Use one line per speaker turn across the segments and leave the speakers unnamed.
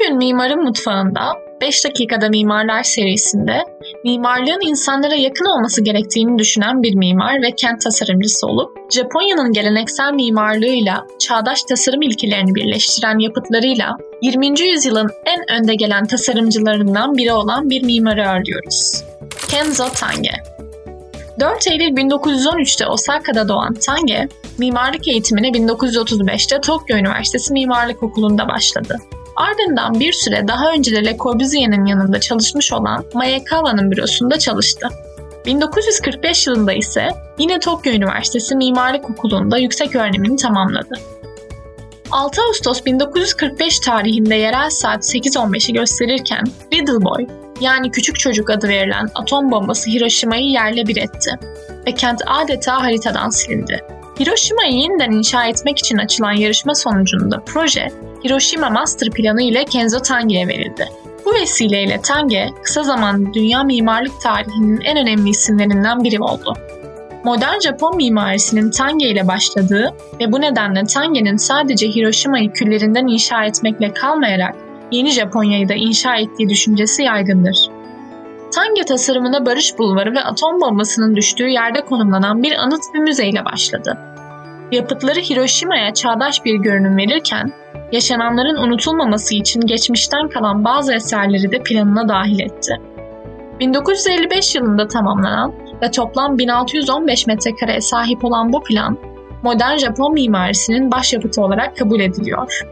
Bugün Mimarın Mutfağında 5 dakikada mimarlar serisinde mimarlığın insanlara yakın olması gerektiğini düşünen bir mimar ve kent tasarımcısı olup Japonya'nın geleneksel mimarlığıyla çağdaş tasarım ilkelerini birleştiren yapıtlarıyla 20. yüzyılın en önde gelen tasarımcılarından biri olan bir mimarı arıyoruz. Kenzo Tange 4 Eylül 1913'te Osaka'da doğan Tange, mimarlık eğitimine 1935'te Tokyo Üniversitesi Mimarlık Okulu'nda başladı. Ardından bir süre daha önce de Le Corbusier'in yanında çalışmış olan Maekawa'nın bürosunda çalıştı. 1945 yılında ise yine Tokyo Üniversitesi Mimarlık Okulu'nda yüksek öğrenimini tamamladı. 6 Ağustos 1945 tarihinde yerel saat 8.15'i gösterirken Little Boy yani küçük çocuk adı verilen atom bombası Hiroşima'yı yerle bir etti ve kent adeta haritadan silindi. Hiroşima'yı yeniden inşa etmek için açılan yarışma sonucunda proje Hiroşima Master Planı ile Kenzo Tange'ye verildi. Bu vesileyle Tange, kısa zamanda dünya mimarlık tarihinin en önemli isimlerinden biri oldu. Modern Japon mimarisinin Tange ile başladığı ve bu nedenle Tange'nin sadece Hiroşima'yı küllerinden inşa etmekle kalmayarak yeni Japonya'yı da inşa ettiği düşüncesi yaygındır. Tange tasarımına Barış Bulvarı ve atom bombasının düştüğü yerde konumlanan bir anıt ve müzeyle başladı. Yapıtları Hiroşima'ya çağdaş bir görünüm verirken, yaşananların unutulmaması için geçmişten kalan bazı eserleri de planına dahil etti. 1955 yılında tamamlanan ve toplam 1615 metrekareye sahip olan bu plan, modern Japon mimarisinin başyapıtı olarak kabul ediliyor.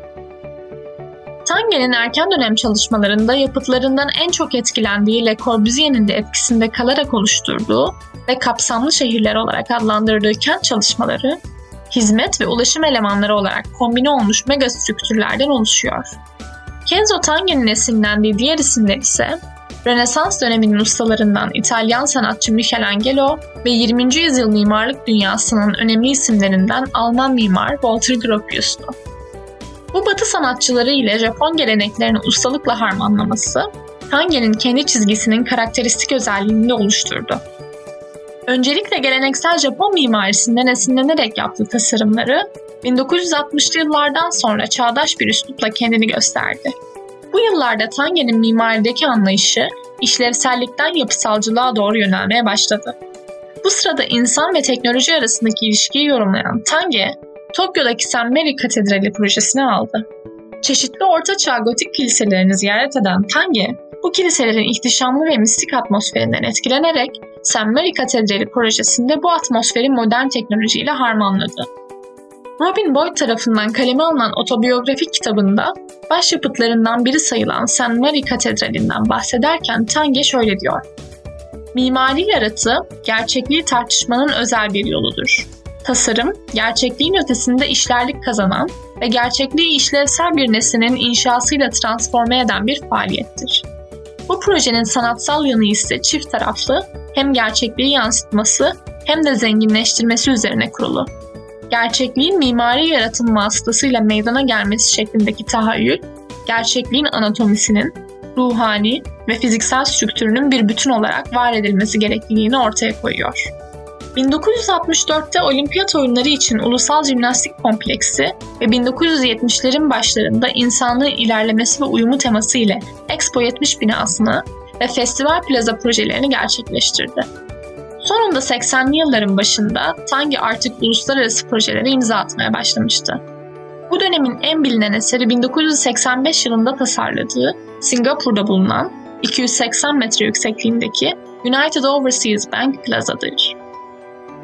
Tange'nin erken dönem çalışmalarında yapıtlarından en çok etkilendiği Le Corbusier'in de etkisinde kalarak oluşturduğu ve kapsamlı şehirler olarak adlandırdığı kent çalışmaları, hizmet ve ulaşım elemanları olarak kombine olmuş mega strüktürlerden oluşuyor. Kenzo Tange'nin esinlendiği diğer isimler ise Rönesans döneminin ustalarından İtalyan sanatçı Michelangelo ve 20. yüzyıl mimarlık dünyasının önemli isimlerinden Alman mimar Walter Gropius'tu. Bu batı sanatçıları ile Japon geleneklerini ustalıkla harmanlaması, Tange'nin kendi çizgisinin karakteristik özelliğini oluşturdu. Öncelikle geleneksel Japon mimarisinden esinlenerek yaptığı tasarımları 1960'lı yıllardan sonra çağdaş bir üslupla kendini gösterdi. Bu yıllarda Tange'nin mimarideki anlayışı işlevsellikten yapısalcılığa doğru yönelmeye başladı. Bu sırada insan ve teknoloji arasındaki ilişkiyi yorumlayan Tange, Tokyo'daki St. Mary Katedrali projesini aldı. Çeşitli ortaçağ gotik kiliselerini ziyaret eden Tange, bu kiliselerin ihtişamlı ve mistik atmosferinden etkilenerek St. Mary Katedrali projesinde bu atmosferi modern teknolojiyle harmanladı. Robin Boyd tarafından kaleme alınan otobiyografik kitabında başyapıtlarından biri sayılan St. Mary Katedrali'nden bahsederken Tange şöyle diyor. Mimari yaratı, gerçekliği tartışmanın özel bir yoludur. Tasarım, gerçekliğin ötesinde işlerlik kazanan ve gerçekliği işlevsel bir nesnenin inşasıyla transforme eden bir faaliyettir. Bu projenin sanatsal yanı ise çift taraflı, hem gerçekliği yansıtması hem de zenginleştirmesi üzerine kurulu. Gerçekliğin mimari yaratım vasıtasıyla meydana gelmesi şeklindeki tahayyül, gerçekliğin anatomisinin, ruhani ve fiziksel strüktürünün bir bütün olarak var edilmesi gerekliliğini ortaya koyuyor. 1964'te Olimpiyat oyunları için Ulusal Jimnastik Kompleksi ve 1970'lerin başlarında insanlığın ilerlemesi ve uyumu teması ile Expo 70 binasını ve Festival Plaza projelerini gerçekleştirdi. Sonunda 80'li yılların başında Tangi artık uluslararası projelere imza atmaya başlamıştı. Bu dönemin en bilinen eseri 1985 yılında tasarladığı Singapur'da bulunan 280 metre yüksekliğindeki United Overseas Bank Plaza'dır.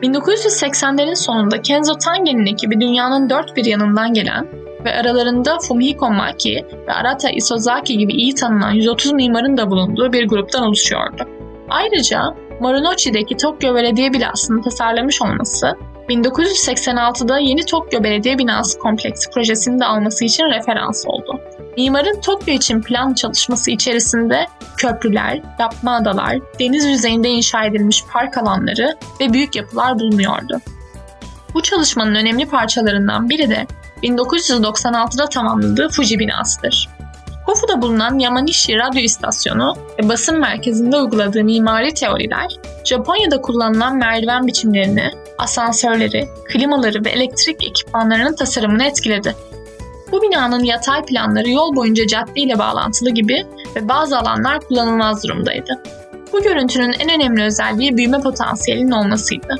1980'lerin sonunda Kenzo Tange'nin ekibi dünyanın dört bir yanından gelen ve aralarında Fumihiko Maki ve Arata Isozaki gibi iyi tanınan 130 mimarın da bulunduğu bir gruptan oluşuyordu. Ayrıca Marunouchi'deki Tokyo Belediye binasını tasarlamış olması, 1986'da yeni Tokyo Belediye Binası Kompleksi projesini de alması için referans oldu. Mimarın Tokyo için plan çalışması içerisinde köprüler, yapma adalar, deniz yüzeyinde inşa edilmiş park alanları ve büyük yapılar bulunuyordu. Bu çalışmanın önemli parçalarından biri de 1996'da tamamladığı Fuji binasıdır. Kofu'da bulunan Yamanishi Radyo İstasyonu ve basın merkezinde uyguladığı mimari teoriler, Japonya'da kullanılan merdiven biçimlerini, asansörleri, klimaları ve elektrik ekipmanlarının tasarımını etkiledi. Bu binanın yatay planları yol boyunca cadde ile bağlantılı gibi ve bazı alanlar kullanılmaz durumdaydı. Bu görüntünün en önemli özelliği büyüme potansiyelinin olmasıydı.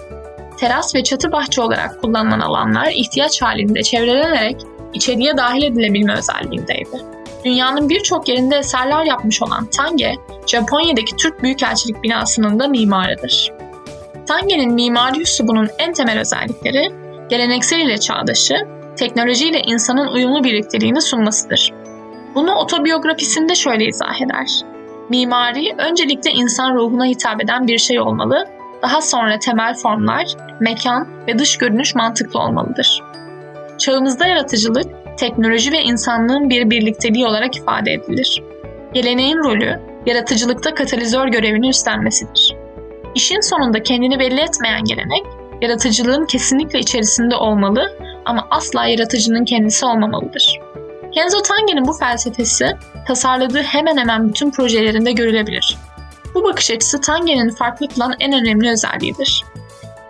Teras ve çatı bahçe olarak kullanılan alanlar ihtiyaç halinde çevrelenerek içeriye dahil edilebilme özelliğindeydi. Dünyanın birçok yerinde eserler yapmış olan Tange, Japonya'daki Türk Büyükelçilik binasının da mimarıdır. Tange'nin mimari üslubunun en temel özellikleri, geleneksel ile çağdaşı, teknolojiyle insanın uyumlu birlikteliğini sunmasıdır. Bunu otobiyografisinde şöyle izah eder. Mimari öncelikle insan ruhuna hitap eden bir şey olmalı, daha sonra temel formlar, mekan ve dış görünüş mantıklı olmalıdır. Çağımızda yaratıcılık, teknoloji ve insanlığın bir birlikteliği olarak ifade edilir. Geleneğin rolü, yaratıcılıkta katalizör görevini üstlenmesidir. İşin sonunda kendini belli etmeyen gelenek, yaratıcılığın kesinlikle içerisinde olmalı ama asla yaratıcının kendisi olmamalıdır. Kenzo Tange'nin bu felsefesi tasarladığı hemen hemen bütün projelerinde görülebilir. Bu bakış açısı Tange'nin farklı kılan en önemli özelliğidir.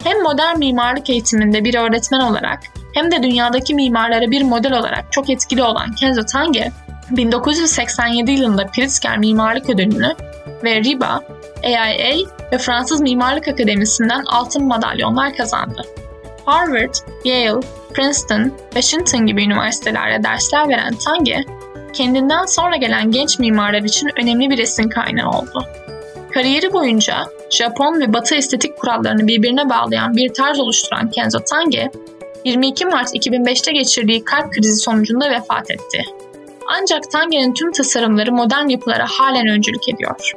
Hem modern mimarlık eğitiminde bir öğretmen olarak hem de dünyadaki mimarlara bir model olarak çok etkili olan Kenzo Tange, 1987 yılında Pritzker Mimarlık Ödülünü ve RIBA, AIA ve Fransız Mimarlık Akademisi'nden altın madalyonlar kazandı. Harvard, Yale, Princeton, Washington gibi üniversitelerde dersler veren Tange, kendinden sonra gelen genç mimarlar için önemli bir esin kaynağı oldu. Kariyeri boyunca Japon ve Batı estetik kurallarını birbirine bağlayan bir tarz oluşturan Kenzo Tange, 22 Mart 2005'te geçirdiği kalp krizi sonucunda vefat etti. Ancak Tange'nin tüm tasarımları modern yapılara halen öncülük ediyor.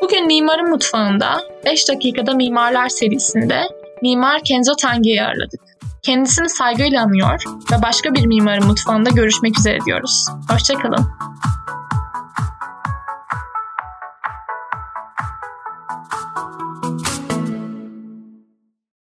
Bugün Mimarın Mutfağı'nda 5 dakikada Mimarlar serisinde Mimar Kenzo Tange'yi ağırladık. Kendisini saygıyla anıyor ve başka bir mimarın mutfağında görüşmek üzere diyoruz. Hoşçakalın.